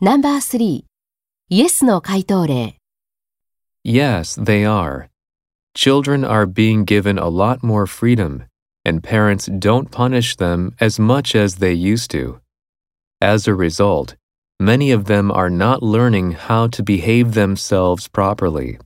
Number three, yes. イエスの回答例 Yes, they are. Children are being given a lot more freedom, and parents don't punish them as much as they used to. As a result, many of them are not learning how to behave themselves properly.